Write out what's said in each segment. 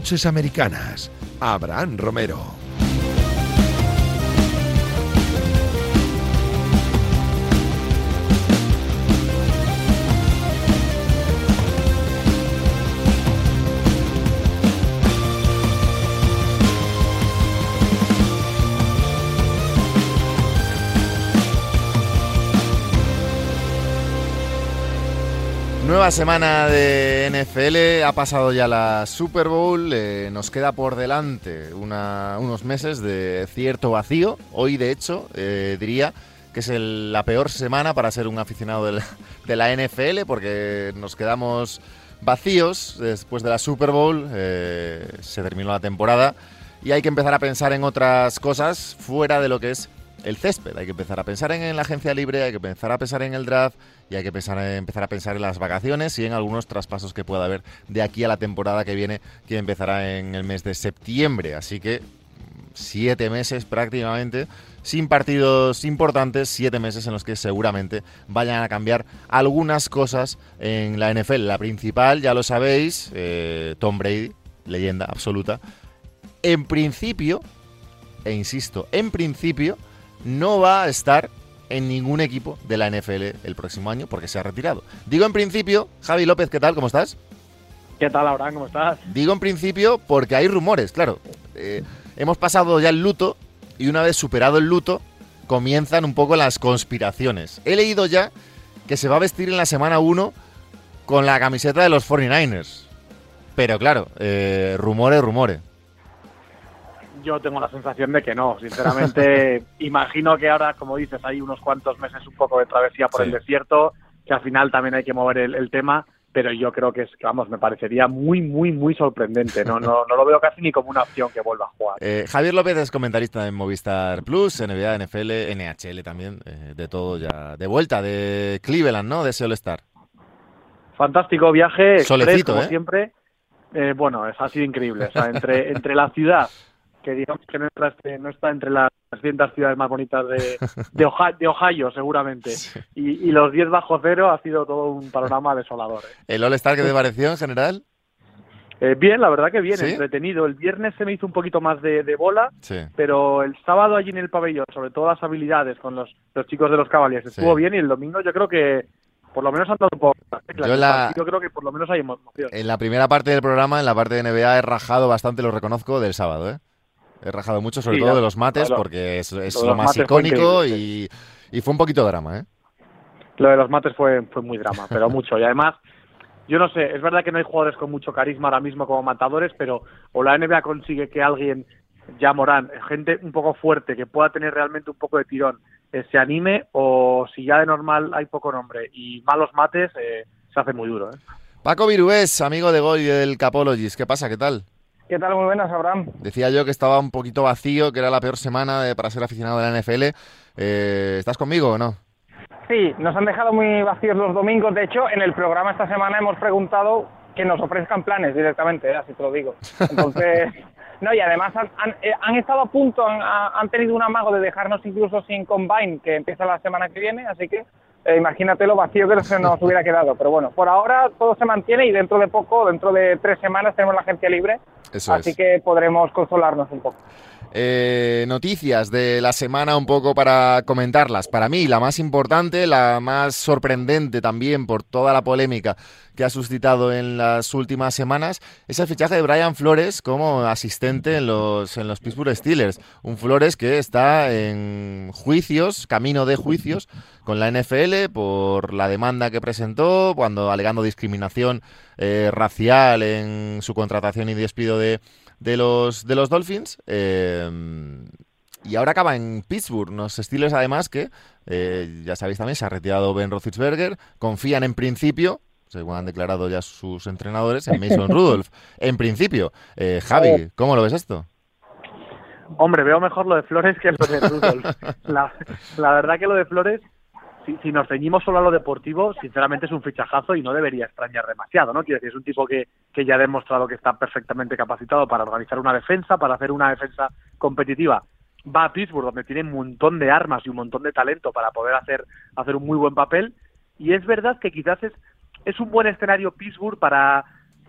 Noches Americanas. Abraham Romero. Nueva semana de NFL, ha pasado ya la Super Bowl, eh, nos queda por delante unos meses de cierto vacío. Hoy, de hecho, eh, diría que es la peor semana para ser un aficionado de la, NFL porque nos quedamos vacíos después de la Super Bowl, eh, se terminó la temporada y hay que empezar a pensar en otras cosas fuera de lo que es el césped. Hay que empezar a pensar en, la agencia libre, hay que empezar a pensar en el draft y hay que empezar a pensar en las vacaciones y en algunos traspasos que pueda haber de aquí a la temporada que viene, que empezará en el mes de septiembre. Así que siete meses prácticamente sin partidos importantes, siete meses en los que seguramente vayan a cambiar algunas cosas en la NFL. La principal, ya lo sabéis, eh, Tom Brady, leyenda absoluta. En principio, e insisto, en principio, no va a estar en ningún equipo de la NFL el próximo año porque se ha retirado. Digo en principio, Javi López, ¿qué tal? ¿Cómo estás? ¿Qué tal, Abraham? ¿Cómo estás? Digo en principio porque hay rumores, claro. Eh, hemos pasado ya el luto y una vez superado el luto comienzan un poco las conspiraciones. He leído ya que se va a vestir en la semana 1 con la camiseta de los 49ers. Pero claro, eh, rumores, rumores. Yo tengo la sensación de que no, sinceramente. imagino que ahora, como dices, hay unos cuantos meses un poco de travesía por el desierto, que al final también hay que mover el, tema, pero yo creo que es, vamos, me parecería muy, muy, muy sorprendente. No, no, no lo veo casi ni como una opción que vuelva a jugar. Eh, Javier López es comentarista en Movistar Plus, NBA, NFL, NHL también, eh, de todo ya. De vuelta de Cleveland, ¿no? De ese All-Star. Fantástico viaje, Solecito, como ¿eh? siempre. Eh, bueno, es, ha sido increíble. O sea, entre, entre la ciudad que digamos que no está, no está entre las 300 ciudades más bonitas de, de, Ohio, seguramente. Y, los 10 bajo cero ha sido todo un panorama desolador. ¿eh? ¿El All-Star qué te pareció en general? Eh, bien, la verdad que bien, entretenido. El viernes se me hizo un poquito más de, bola, pero el sábado allí en el pabellón, sobre todo las habilidades con los, los chicos de los Cavaliers, estuvo bien y el domingo yo creo que por lo menos han dado un poco. Yo, creo que por lo menos hay emoción. En la primera parte del programa, en la parte de NBA, he rajado bastante, lo reconozco, del sábado, ¿eh? He rajado mucho, sobre todo de los mates, porque es, lo, más icónico y, fue un poquito drama, ¿eh? Lo de los mates fue, fue muy drama, pero mucho. Y además, yo no sé, es verdad que no hay jugadores con mucho carisma ahora mismo como matadores, pero o la NBA consigue que alguien, ya Morán, gente un poco fuerte, que pueda tener realmente un poco de tirón, eh, se anime, o si ya de normal hay poco nombre y malos mates, eh, se hace muy duro. ¿eh? Paco Virués, amigo de Goy del Capologist, ¿qué pasa? ¿Qué tal? ¿Qué tal? Muy buenas, Abraham. Decía yo que estaba un poquito vacío, que era la peor semana para ser aficionado de la NFL. Eh, ¿Estás conmigo o no? Sí, nos han dejado muy vacíos los domingos. De hecho, en el programa esta semana hemos preguntado que nos ofrezcan planes directamente, ¿eh? así te lo digo. Entonces, no, y además han, eh, estado a punto, han, han, tenido un amago de dejarnos incluso sin Combine, que empieza la semana que viene, así que eh, imagínate lo vacío que se nos hubiera quedado. Pero bueno, por ahora todo se mantiene y dentro de poco, dentro de tres semanas, tenemos la agencia libre. así que podremos consolarnos un poco. Eh, noticias de la semana un poco para comentarlas. Para mí, la más importante, la más sorprendente también por toda la polémica que ha suscitado en las últimas semanas, es el fichaje de Brian Flores como asistente en los, en los Pittsburgh Steelers. Un Flores que está en juicios, camino de juicios, con la NFL por la demanda que presentó cuando alegando discriminación eh, racial en su contratación y despido de de los, de los Dolphins. Eh, y ahora acaba en Pittsburgh. Los Steelers, además, que eh, ya sabéis también, se ha retirado Ben Roethlisberger. Confían en principio, según han declarado ya sus entrenadores, en Mason Rudolph. En principio. Eh, Javi, ¿cómo lo ves esto? Hombre, veo mejor lo de Flores que lo de Rudolph. La, la verdad que lo de Flores si, nos ceñimos solo a lo deportivo, sinceramente es un fichajazo y no debería extrañar demasiado, ¿no? Quiero decir, es un tipo que, que ya ha demostrado que está perfectamente capacitado para organizar una defensa, para hacer una defensa competitiva. Va a Pittsburgh, donde tiene un montón de armas y un montón de talento para poder hacer, hacer un muy buen papel. Y es verdad que quizás es, es un buen escenario Pittsburgh para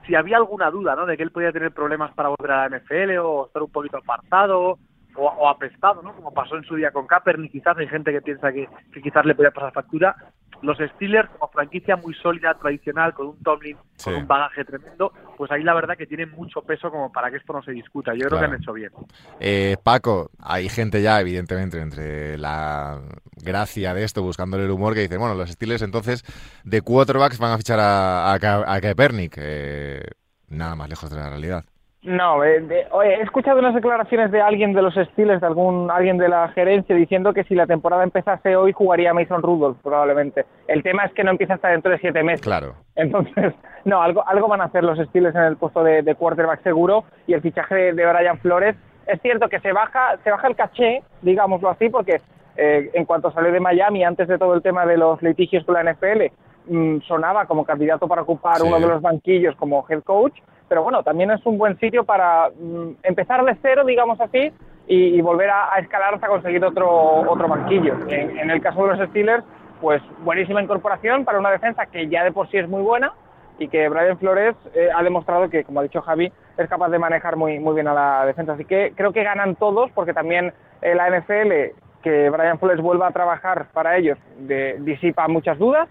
si había alguna duda, ¿no? De que él podía tener problemas para volver a la NFL o estar un poquito apartado o, o apestado, ¿no? Como pasó en su día con Kaepernick, quizás hay gente que piensa que, que quizás le podía pasar factura. Los Steelers, como franquicia muy sólida, tradicional, con un Tomlin, Sí. con un bagaje tremendo, pues ahí la verdad que tienen mucho peso como para que esto no se discuta. Yo creo Claro. que han hecho bien. Eh, Paco, hay gente ya, evidentemente, entre la gracia de esto, buscándole el humor, que dice, bueno, los Steelers entonces de quarterbacks van a fichar a, a Kaepernick. Eh, nada más lejos de la realidad. No, eh, de- oye, he escuchado unas declaraciones de alguien de los Steelers, de algún alguien de la gerencia, diciendo que si la temporada empezase hoy jugaría Mason Rudolph, probablemente. El tema es que no empieza hasta dentro de siete meses. Claro. Entonces, no, algo, algo van a hacer los Steelers en el puesto de, de quarterback seguro y el fichaje de, de Brian Flores. Es cierto que se baja, se baja el caché, digámoslo así, porque eh, en cuanto salió de Miami, antes de todo el tema de los litigios con la NFL, mm, sonaba como candidato para ocupar Sí. uno de los banquillos como head coach, pero bueno, también es un buen sitio para mm, empezar de cero, digamos así, y, volver a, escalar hasta conseguir otro, otro banquillo. En, el caso de los Steelers, pues buenísima incorporación para una defensa que ya de por sí es muy buena y que Brian Flores eh, ha demostrado que, como ha dicho Javi, es capaz de manejar muy, muy bien a la defensa. Así que creo que ganan todos porque también eh, la NFL, que Brian Flores vuelva a trabajar para ellos, disipa muchas dudas.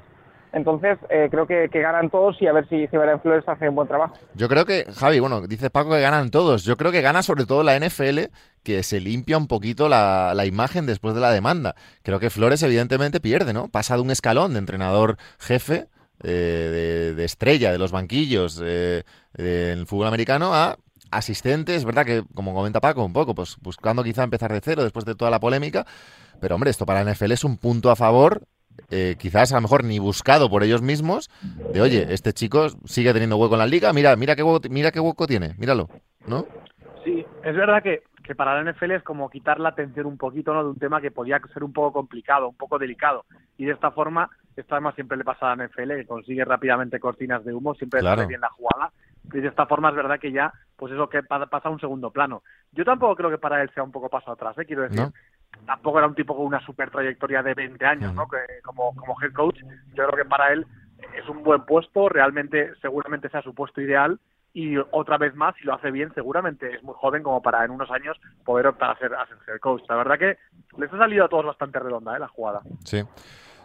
Entonces eh, creo que, que ganan todos y a ver si, Flores hace un buen trabajo. Yo creo que, Javi, bueno, dice Paco que ganan todos. Yo creo que gana sobre todo la NFL, que se limpia un poquito la, imagen después de la demanda. Creo que Flores, evidentemente, pierde, ¿no? Pasa de un escalón de entrenador jefe, eh, de, de estrella de los banquillos eh, del fútbol americano, a asistente. Es verdad que, como comenta Paco, un poco, pues buscando quizá empezar de cero después de toda la polémica. Pero, hombre, esto para la NFL es un punto a favor. Eh, quizás a lo mejor ni buscado por ellos mismos, de oye, este chico sigue teniendo hueco en la liga, mira, mira qué hueco, mira qué hueco tiene, míralo, ¿no? Sí, es verdad que, que para la NFL es como quitar la atención un poquito ¿no? de un tema que podía ser un poco complicado, un poco delicado. Y de esta forma, esto además siempre le pasa a la NFL, que consigue rápidamente cortinas de humo, siempre Claro. sale bien la jugada. Y de esta forma es verdad que ya, pues eso que pa- pasa a un segundo plano. Yo tampoco creo que para él sea un poco paso atrás, ¿eh? quiero decir. ¿No? Tampoco era un tipo con una super trayectoria de 20 años, ¿no? Que, como, como head coach. Yo creo que para él es un buen puesto, realmente seguramente sea su puesto ideal y otra vez más, si lo hace bien, seguramente es muy joven como para en unos años poder optar a ser, a ser head coach. La verdad que les ha salido a todos bastante redonda ¿eh? la jugada. Sí.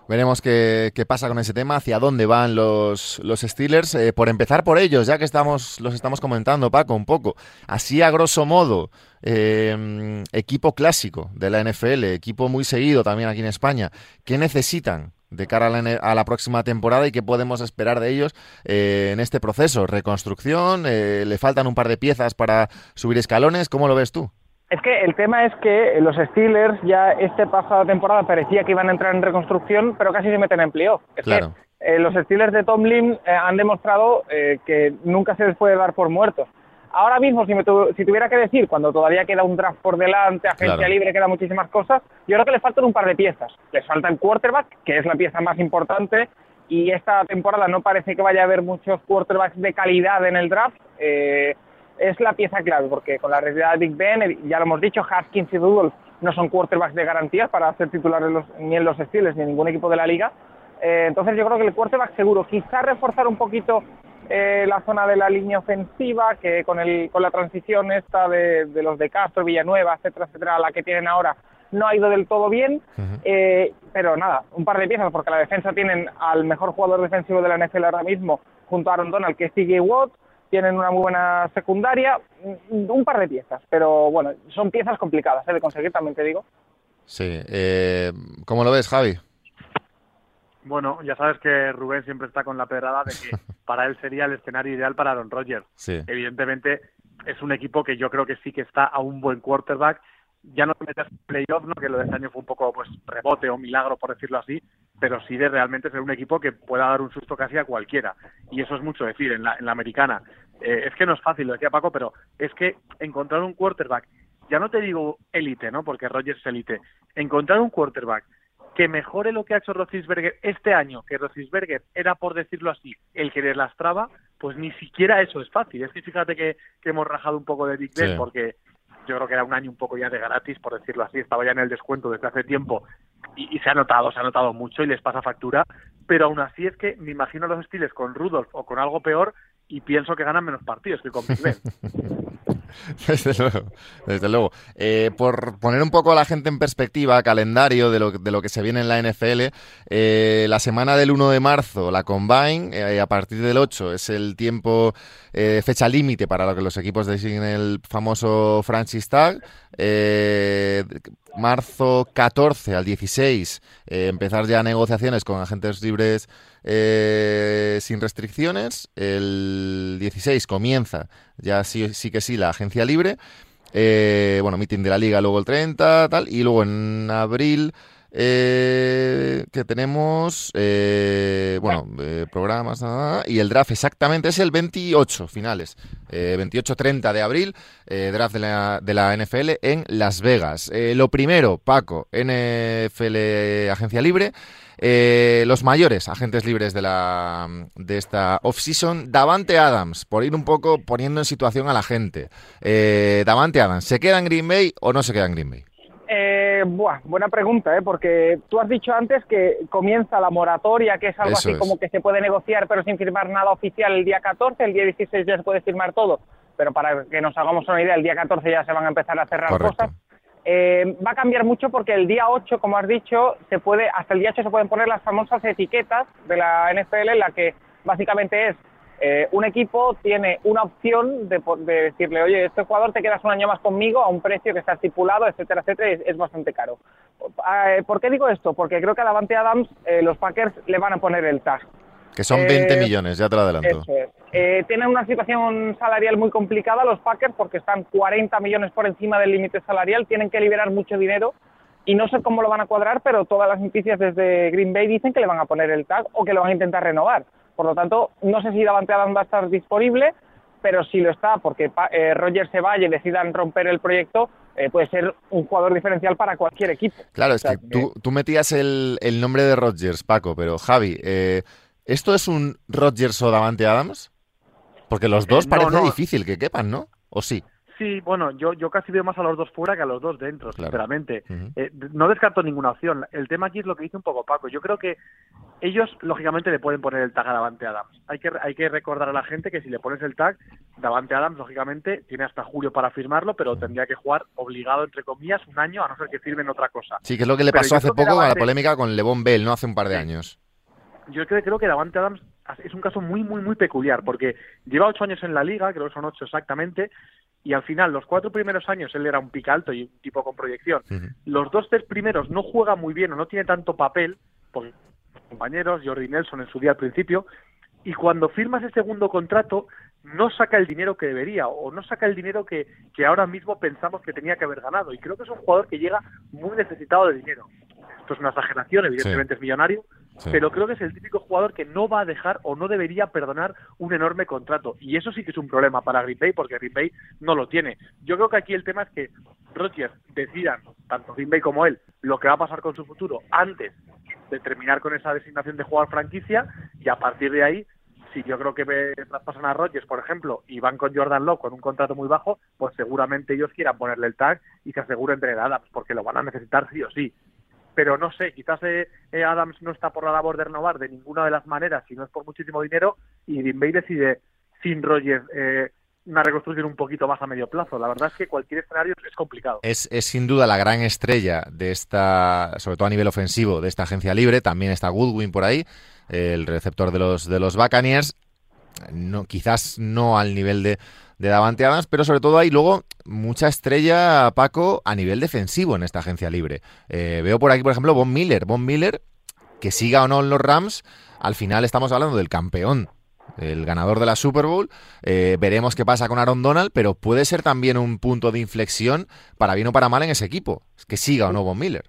Veremos qué, qué pasa con ese tema, hacia dónde van los, los Steelers. Eh, por empezar por ellos, ya que estamos los estamos comentando, Paco, un poco. Así a grosso modo, eh, equipo clásico de la NFL, equipo muy seguido también aquí en España. ¿Qué necesitan de cara a la, próxima temporada y qué podemos esperar de ellos eh, en este proceso? ¿Reconstrucción? Eh, ¿Le faltan un par de piezas para subir escalones? ¿Cómo lo ves tú? Es que el tema es que los Steelers ya esta pasada temporada parecía que iban a entrar en reconstrucción, pero casi se meten en playoff. Es Claro. que eh, los Steelers de Tomlin eh, han demostrado eh, que nunca se les puede dar por muertos. Ahora mismo, si, me tu- si tuviera que decir, cuando todavía queda un draft por delante, agencia Claro. libre, quedan muchísimas cosas, yo creo que les faltan un par de piezas. Les falta el quarterback, que es la pieza más importante, y esta temporada no parece que vaya a haber muchos quarterbacks de calidad en el draft. Eh, es la pieza clave, porque con la realidad de Big Ben, eh, ya lo hemos dicho, Haskins y Rudolph no son quarterbacks de garantía para ser titulares los- ni en los Steelers ni en ningún equipo de la liga. Eh, entonces yo creo que el quarterback seguro, quizá reforzar un poquito eh, la zona de la línea ofensiva, que con, el, con la transición esta de, de los de Castro, Villanueva, etcétera, etcétera, la que tienen ahora, no ha ido del todo bien. Eh, pero nada, un par de piezas, porque la defensa tienen al mejor jugador defensivo de la NFL ahora mismo, junto a Aaron Donald, que es TJ Watt, tienen una muy buena secundaria, un par de piezas, pero bueno, son piezas complicadas ¿eh? de conseguir, también te digo. Sí. Eh, ¿Cómo lo ves, Javi? Bueno, ya sabes que Rubén siempre está con la pedrada de que para él sería el escenario ideal para Aaron Rodgers. Sí. Evidentemente es un equipo que yo creo que sí que está a un buen quarterback. Ya no te metes en playoff, ¿no? que lo de este año fue un poco pues rebote o milagro, por decirlo así, pero sí de realmente ser un equipo que pueda dar un susto casi a cualquiera. Y eso es mucho decir en la, en la americana. Eh, es que no es fácil, lo decía Paco, pero es que encontrar un quarterback, ya no te digo élite, ¿no? porque Rodgers es élite, encontrar un quarterback que mejore lo que ha hecho Roethlisberger este año, que Roethlisberger era, por decirlo así, el que les lastraba, pues ni siquiera eso es fácil. Es que fíjate que, que hemos rajado un poco de Big Ben Sí. porque yo creo que era un año un poco ya de gratis, por decirlo así, estaba ya en el descuento desde hace tiempo y, se ha notado, se ha notado mucho y les pasa factura, pero aún así es que me imagino los estiles con Rudolph o con algo peor y pienso que ganan menos partidos que con Big Desde luego. Eh, por poner un poco a la gente en perspectiva, calendario de lo, de lo que se viene en la NFL, eh, la semana del 1 de marzo, la Combine, eh, a partir del 8 es el tiempo, fecha límite para lo que los equipos designen el famoso franchise tag. marzo 14 al 16, empezar ya negociaciones con agentes libres sin restricciones. El 16 comienza ya sí, sí que sí la agencia libre. Eh, bueno, meeting de la liga luego el 30, tal. Y luego en abril, eh, que tenemos, eh, bueno, programas, y el draft exactamente es el 28, finales. 28-30 de abril, draft de la, de la, NFL en Las Vegas. lo primero, Paco, NFL Agencia Libre. Eh, los mayores agentes libres de, la, de esta off-season, Davante Adams, por ir un poco poniendo en situación a la gente. Eh, Davante Adams, ¿se queda en Green Bay o no se queda en Green Bay? Eh, buena pregunta, ¿eh? porque tú has dicho antes que comienza la moratoria, que es algo así como que se puede negociar pero sin firmar nada oficial el día 14, el día 16 ya se puede firmar todo, pero para que nos hagamos una idea, el día 14 ya se van a empezar a cerrar cosas. Eh, va a cambiar mucho porque el día 8, como has dicho, se puede, hasta el día 8 se pueden poner las famosas etiquetas de la NFL en la que básicamente es eh, un equipo tiene una opción de, decirle, oye, este jugador te quedas un año más conmigo a un precio que está estipulado, etcétera, etcétera, es, es bastante caro. Eh, ¿Por qué digo esto? Porque creo que a Davante Adams los Packers le van a poner el tag. Que son 20 eh, millones, ya te lo adelanto. Eh, tienen una situación salarial muy complicada los Packers porque están 40 millones por encima del límite salarial, tienen que liberar mucho dinero y no sé cómo lo van a cuadrar, pero todas las noticias desde Green Bay dicen que le van a poner el tag o que lo van a intentar renovar. Por lo tanto, no sé si Davante Adams va a estar disponible, pero si lo está porque eh, Roger se vaya y decidan romper el proyecto, eh, puede ser un jugador diferencial para cualquier equipo. Claro, es que, tú, metías el, nombre de Rogers, Paco, pero Javi, eh, ¿Esto es un Rodgers o Davante Adams? Porque los dos parece difícil que quepan, ¿no? ¿O sí? Sí, bueno, yo, yo casi veo más a los dos fuera que a los dos dentro, sinceramente. Eh, no descarto ninguna opción. El tema aquí es lo que dice un poco Paco. Yo creo que ellos, lógicamente, le pueden poner el tag a Davante Adams. Hay que, hay que recordar a la gente que si le pones el tag, Davante Adams, lógicamente, tiene hasta julio para firmarlo, pero tendría que jugar obligado, entre comillas, un año, a no ser que firmen otra cosa. Sí, que es lo que le pasó hace poco con la polémica con Levon Bell, ¿no? Hace un par de años yo creo, que Davante Adams es un caso muy, muy, muy peculiar, porque lleva ocho años en la liga, creo que son ocho exactamente, y al final, los cuatro primeros años él era un pica alto y un tipo con proyección. Los dos tres primeros no juega muy bien o no tiene tanto papel, por compañeros, Jordi Nelson en su día al principio, y cuando firma ese segundo contrato no saca el dinero que debería o no saca el dinero que, que ahora mismo pensamos que tenía que haber ganado. Y creo que es un jugador que llega muy necesitado de dinero. Esto es una exageración, evidentemente es millonario, pero creo que es el típico jugador que no va a dejar o no debería perdonar un enorme contrato. Y eso sí que es un problema para Green Bay, porque Green Bay no lo tiene. Yo creo que aquí el tema es que Rodgers decidan, tanto Green Bay como él, lo que va a pasar con su futuro antes de terminar con esa designación de jugador franquicia y a partir de ahí si yo creo que traspasan a Rodgers, por ejemplo, y van con Jordan Love con un contrato muy bajo, pues seguramente ellos quieran ponerle el tag y se aseguren de Adams, porque lo van a necesitar sí o sí pero no sé, quizás eh, eh, Adams no está por la labor de renovar de ninguna de las maneras, si no es por muchísimo dinero, y Green Bay decide sin Rogers eh, una reconstrucción un poquito más a medio plazo. La verdad es que cualquier escenario es complicado. Es, sin duda la gran estrella de esta, sobre todo a nivel ofensivo, de esta agencia libre. También está Goodwin por ahí, el receptor de los, de los Buccaneers. No, quizás no al nivel de, de Davante Adams, pero sobre todo hay luego mucha estrella, Paco, a nivel defensivo en esta agencia libre. Eh, veo por aquí, por ejemplo, Von Miller. Von Miller, que siga o no en los Rams, al final estamos hablando del campeón, el ganador de la Super Bowl. Eh, veremos qué pasa con Aaron Donald, pero puede ser también un punto de inflexión para bien o para mal en ese equipo, que siga o no Von Miller.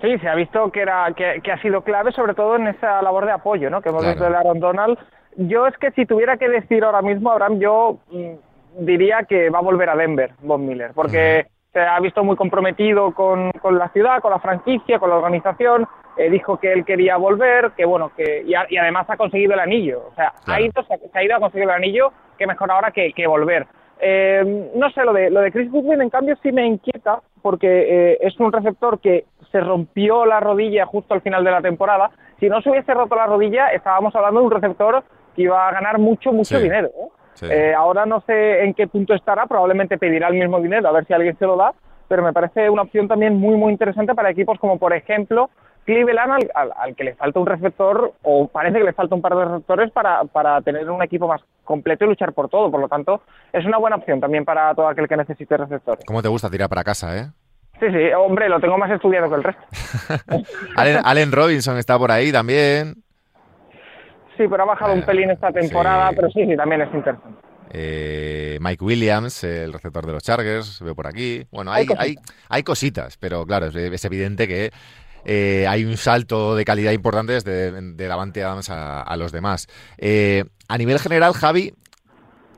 Sí, se ha visto que, era, que, ha sido clave, sobre todo en esa labor de apoyo, ¿no? Que hemos visto de Aaron Donald. Yo es que si tuviera que decir ahora mismo, Abraham, yo mm, diría que va a volver a Denver, Bob Miller, porque se ha visto muy comprometido con, con, la ciudad, con la franquicia, con la organización. Eh, dijo que él quería volver, que bueno, que y, además ha conseguido el anillo. O sea, ha ido, se, ha ido a conseguir el anillo, que mejor ahora que, que volver. Eh, no sé, lo de, lo de Chris Goodwin en cambio sí me inquieta porque eh, es un receptor que se rompió la rodilla justo al final de la temporada. Si no se hubiese roto la rodilla, estábamos hablando de un receptor iba a ganar mucho, mucho dinero. Eh, ahora no sé en qué punto estará, probablemente pedirá el mismo dinero, a ver si alguien se lo da, pero me parece una opción también muy, muy interesante para equipos como, por ejemplo, Cleveland, al, que le falta un receptor, o parece que le falta un par de receptores para, para tener un equipo más completo y luchar por todo. Por lo tanto, es una buena opción también para todo aquel que necesite receptores. ¿Cómo te gusta tirar para casa, eh? Sí, sí, hombre, lo tengo más estudiado que el resto. Allen, Robinson está por ahí también. Sí, pero ha bajado un pelín esta temporada, pero sí, sí, también es interesante. Eh, Mike Williams, el receptor de los Chargers, veo por aquí. Bueno, hay, hay, hay, cositas, pero claro, es, evidente que eh, hay un salto de calidad importante desde de Davante Adams a, los demás. Eh, a nivel general, Javi,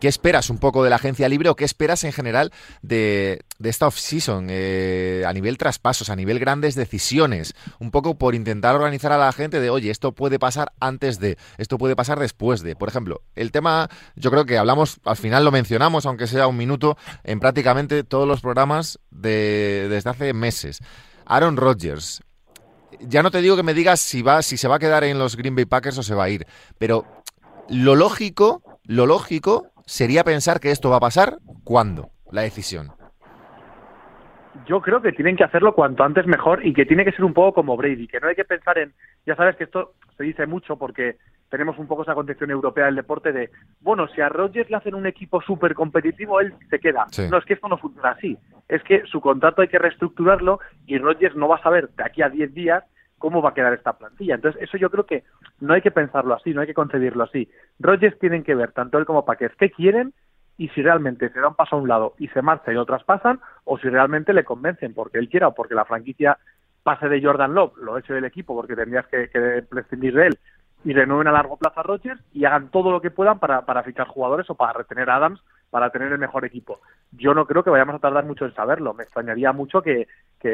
¿Qué esperas un poco de la agencia libre o qué esperas en general de, esta off-season eh, a nivel traspasos, a nivel grandes decisiones? Un poco por intentar organizar a la gente de, oye, esto puede pasar antes de, esto puede pasar después de. Por ejemplo, el tema, yo creo que hablamos, al final lo mencionamos, aunque sea un minuto, en prácticamente todos los programas de, desde hace meses. Aaron Rodgers. Ya no te digo que me digas si va, si se va a quedar en los Green Bay Packers o se va a ir, pero lo lógico, lo lógico sería pensar que esto va a pasar cuándo, la decisión. Yo creo que tienen que hacerlo cuanto antes mejor y que tiene que ser un poco como Brady, que no hay que pensar en, ya sabes que esto se dice mucho porque tenemos un poco esa concepción europea del deporte de, bueno, si a Rodgers le hacen un equipo súper competitivo, él se queda. No, es que esto no funciona así. Es que su contrato hay que reestructurarlo y Rodgers no va a saber de aquí a 10 días cómo va a quedar esta plantilla. Entonces, eso yo creo que no hay que pensarlo así, no hay que concebirlo así. Rogers tienen que ver, tanto él como Paquez, qué quieren y si realmente se da un paso a un lado y se marcha y lo traspasan, o si realmente le convencen porque él quiera o porque la franquicia pase de Jordan Love, lo hecho del equipo porque tendrías que, prescindir de él, y renueven a largo plazo a Rodgers y hagan todo lo que puedan para, para fichar jugadores o para retener a Adams para tener el mejor equipo. Yo no creo que vayamos a tardar mucho en saberlo. Me extrañaría mucho que,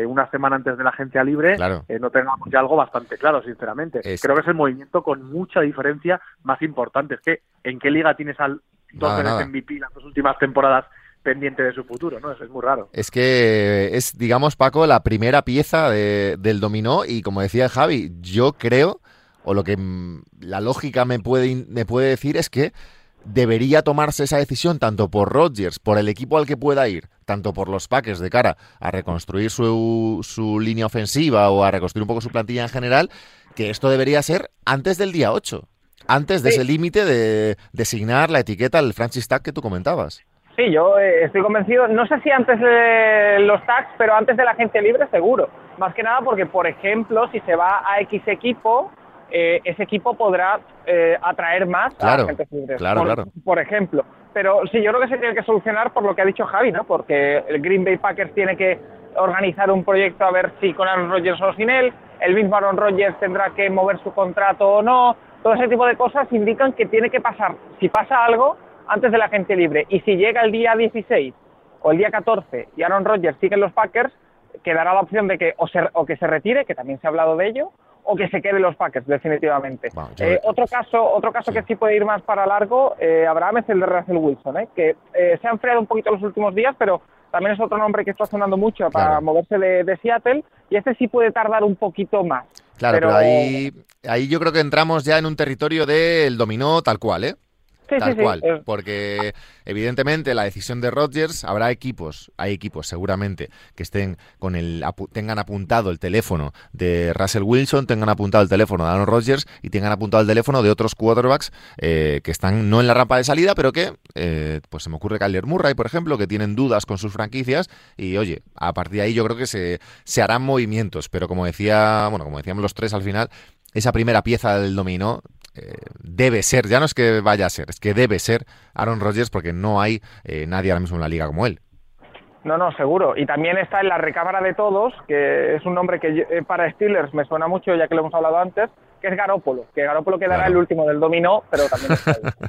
una semana antes de la agencia libre eh, no tengamos ya algo bastante claro, sinceramente. Creo que es el movimiento con mucha diferencia más importante. Es que, ¿en qué liga tienes al dos veces MVP las dos últimas temporadas pendiente de su futuro, ¿no? Eso es muy raro. Es que es, digamos, Paco, la primera pieza del dominó y como decía Javi, yo creo, o lo que la lógica me puede, me puede decir es que debería tomarse esa decisión tanto por Rodgers, por el equipo al que pueda ir, tanto por los Packers de cara a reconstruir su, su línea ofensiva o a reconstruir un poco su plantilla en general, que esto debería ser antes del día 8, antes de ese límite de designar la etiqueta al franchise tag que tú comentabas. Sí, yo eh, estoy convencido, no sé si antes de los tags, pero antes de la gente libre seguro. Más que nada porque, por ejemplo, si se va a X equipo, eh, ese equipo podrá eh, atraer más a la gente Claro, por, claro. por ejemplo. Pero sí, yo creo que se tiene que solucionar por lo que ha dicho Javi, ¿no? Porque el Green Bay Packers tiene que organizar un proyecto a ver si con Aaron Rodgers o sin él, el mismo Aaron Rodgers tendrá que mover su contrato o no, todo ese tipo de cosas indican que tiene que pasar, si pasa algo, antes de la gente libre. Y si llega el día 16 o el día 14 y Aaron Rodgers sigue en los Packers, quedará la opción de que o, o que se retire, que también se ha hablado de ello, o que se queden los Packers, definitivamente. Eh, otro caso, otro caso que sí puede ir más para largo, eh, Abraham, es el de Russell Wilson, ¿eh? que se ha enfriado un poquito los últimos días, pero también es otro nombre que está sonando mucho para moverse de, Seattle, y este sí puede tardar un poquito más. Claro, pero, ahí, ahí yo creo que entramos ya en un territorio del dominó tal cual, ¿eh? Tal cual. Porque evidentemente la decisión de Rodgers habrá equipos, hay equipos seguramente que estén con el tengan apuntado el teléfono de Russell Wilson, tengan apuntado el teléfono de Aaron Rodgers y tengan apuntado el teléfono de otros quarterbacks eh, que están no en la rampa de salida, pero que eh, pues se me ocurre Kyler Murray, por ejemplo, que tienen dudas con sus franquicias y oye, a partir de ahí yo creo que se, se harán movimientos, pero como decía, bueno, como decíamos los tres al final, esa primera pieza del dominó eh, debe ser, ya no es que vaya a ser, es que debe ser Aaron Rodgers porque no hay eh, nadie ahora mismo en la liga como él. No, no, seguro. Y también está en la recámara de todos, que es un nombre que eh, para Steelers me suena mucho, ya que lo hemos hablado antes, que es Garópolo. Que Garópolo quedará el último del dominó, pero también está ahí.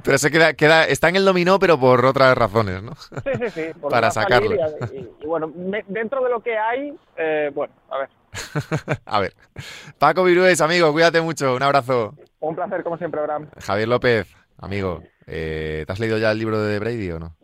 pero se queda, queda, está en el dominó, pero por otras razones, ¿no? Sí, sí, sí. para sacarlo. Y, bueno, dentro de lo que hay, bueno, a ver. a ver. Paco Virués, amigo, cuídate mucho. Un abrazo. Un placer, como siempre, Abraham. Javier López, amigo, eh, ¿te has leído ya el libro de Brady o no?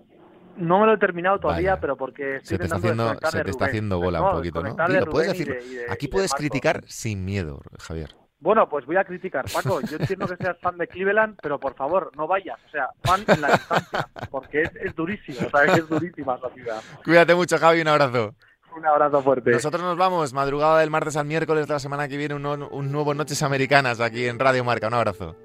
No me lo he terminado todavía, pero porque se te está haciendo, se te está haciendo bola un poquito, ¿no? puedes decir, aquí puedes criticar sin miedo, Javier. Bueno, pues voy a criticar, Paco. Yo entiendo que seas fan de Cleveland, pero por favor, no vayas. O sea, fan en la distancia, porque es, es durísimo, ¿sabes? Es durísima la ciudad. Cuídate mucho, Javi, un abrazo. Un abrazo fuerte. Nosotros nos vamos, madrugada del martes al miércoles de la semana que viene, un, un nuevo Noches Americanas aquí en Radio Marca. Un abrazo.